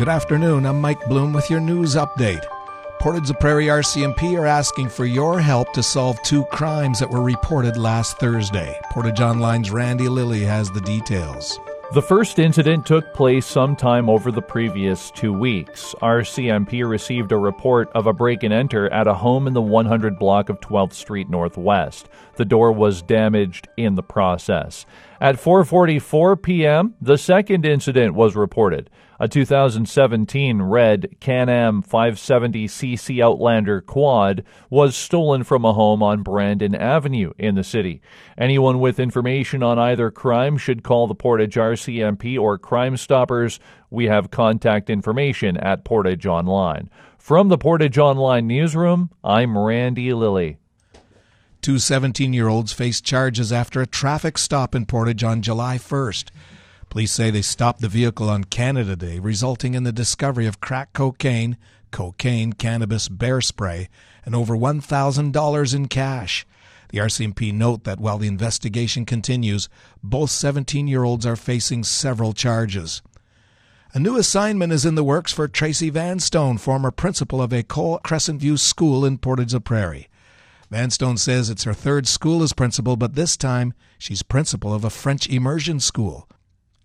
Good afternoon. I'm Mike Bloom with your news update. Portage Prairie RCMP are asking for your help to solve two crimes that were reported last Thursday. Portage Online's Randy Lilly has the details. The first incident took place sometime over the previous two weeks. RCMP received a report of a break and enter at a home in the 100 block of 12th Street Northwest. The door was damaged in the process. At 4:44 p.m., the second incident was reported. A 2017 red Can-Am 570cc Outlander quad was stolen from a home on Brandon Avenue in the city. Anyone with information on either crime should call the Portage RCMP or Crime Stoppers. We have contact information at Portage Online. From the Portage Online newsroom, I'm Randy Lilly. Two 17 year olds faced charges after a traffic stop in Portage on July 1st. Police say they stopped the vehicle on Canada Day, resulting in the discovery of crack cocaine, cocaine, cannabis, bear spray, and over $1,000 in cash. The RCMP note that while the investigation continues, both 17 year olds are facing several charges. A new assignment is in the works for Tracy Vanstone, former principal of École Crescent View School in Portage la Prairie. Vanstone says it's her third school as principal, but this time she's principal of a French immersion school.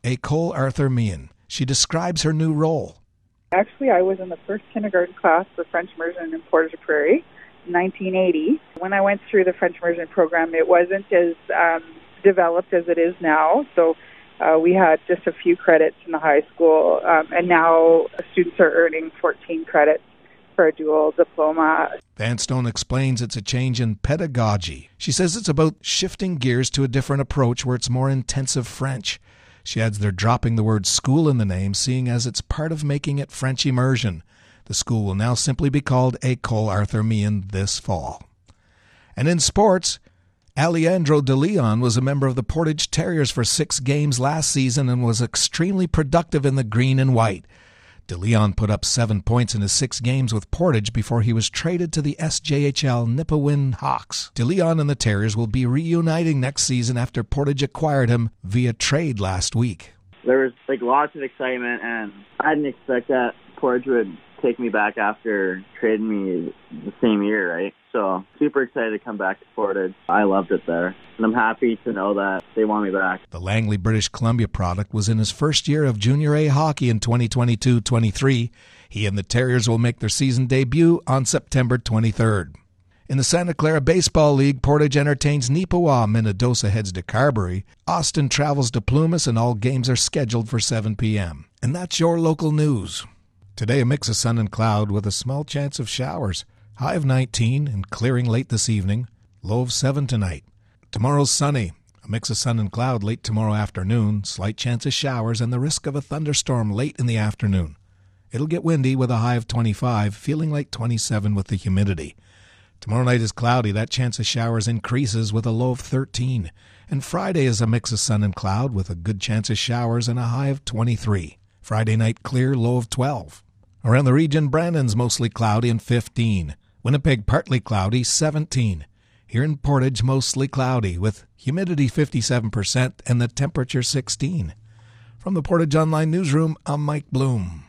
École Arthur Meighen. She describes her new role. Actually, I was in the first kindergarten class for French immersion in Portage Prairie in 1980. When I went through the French immersion program, it wasn't as um, developed as it is now. So uh, we had just a few credits in the high school, um, and now students are earning 14 credits for a dual diploma. Vanstone explains it's a change in pedagogy. She says it's about shifting gears to a different approach where it's more intensive French. She adds they're dropping the word school in the name, seeing as it's part of making it French immersion. The school will now simply be called École Arthur Meighen this fall. And in sports, Alejandro De Leon was a member of the Portage Terriers for six games last season and was extremely productive in the green and white. De Leon put up seven points in his six games with Portage before he was traded to the SJHL Nipawin Hawks. De Leon and the Terriers will be reuniting next season after Portage acquired him via trade last week. There was like lots of excitement, and I didn't expect that Portage would take me back after trading me the same year, right? So super excited to come back to Portage. I loved it there. And I'm happy to know that they want me back. The Langley, British Columbia product was in his first year of Junior A hockey in 2022 23. He and the Terriers will make their season debut on September 23rd. In the Santa Clara Baseball League, Portage entertains Neepawa. Minnedosa heads to Carberry. Austin travels to Plumas, and all games are scheduled for 7 p.m. And that's your local news. Today, a mix of sun and cloud with a small chance of showers. High of 19 and clearing late this evening. Low of 7 tonight. Tomorrow's sunny. A mix of sun and cloud late tomorrow afternoon. Slight chance of showers and the risk of a thunderstorm late in the afternoon. It'll get windy with a high of 25, feeling like 27 with the humidity. Tomorrow night is cloudy. That chance of showers increases with a low of 13. And Friday is a mix of sun and cloud with a good chance of showers and a high of 23. Friday night clear, low of 12. Around the region, Brandon's mostly cloudy and 15. Winnipeg partly cloudy, 17. Here in Portage, mostly cloudy with humidity 57% and the temperature 16. From the Portage Online Newsroom, I'm Mike Bloom.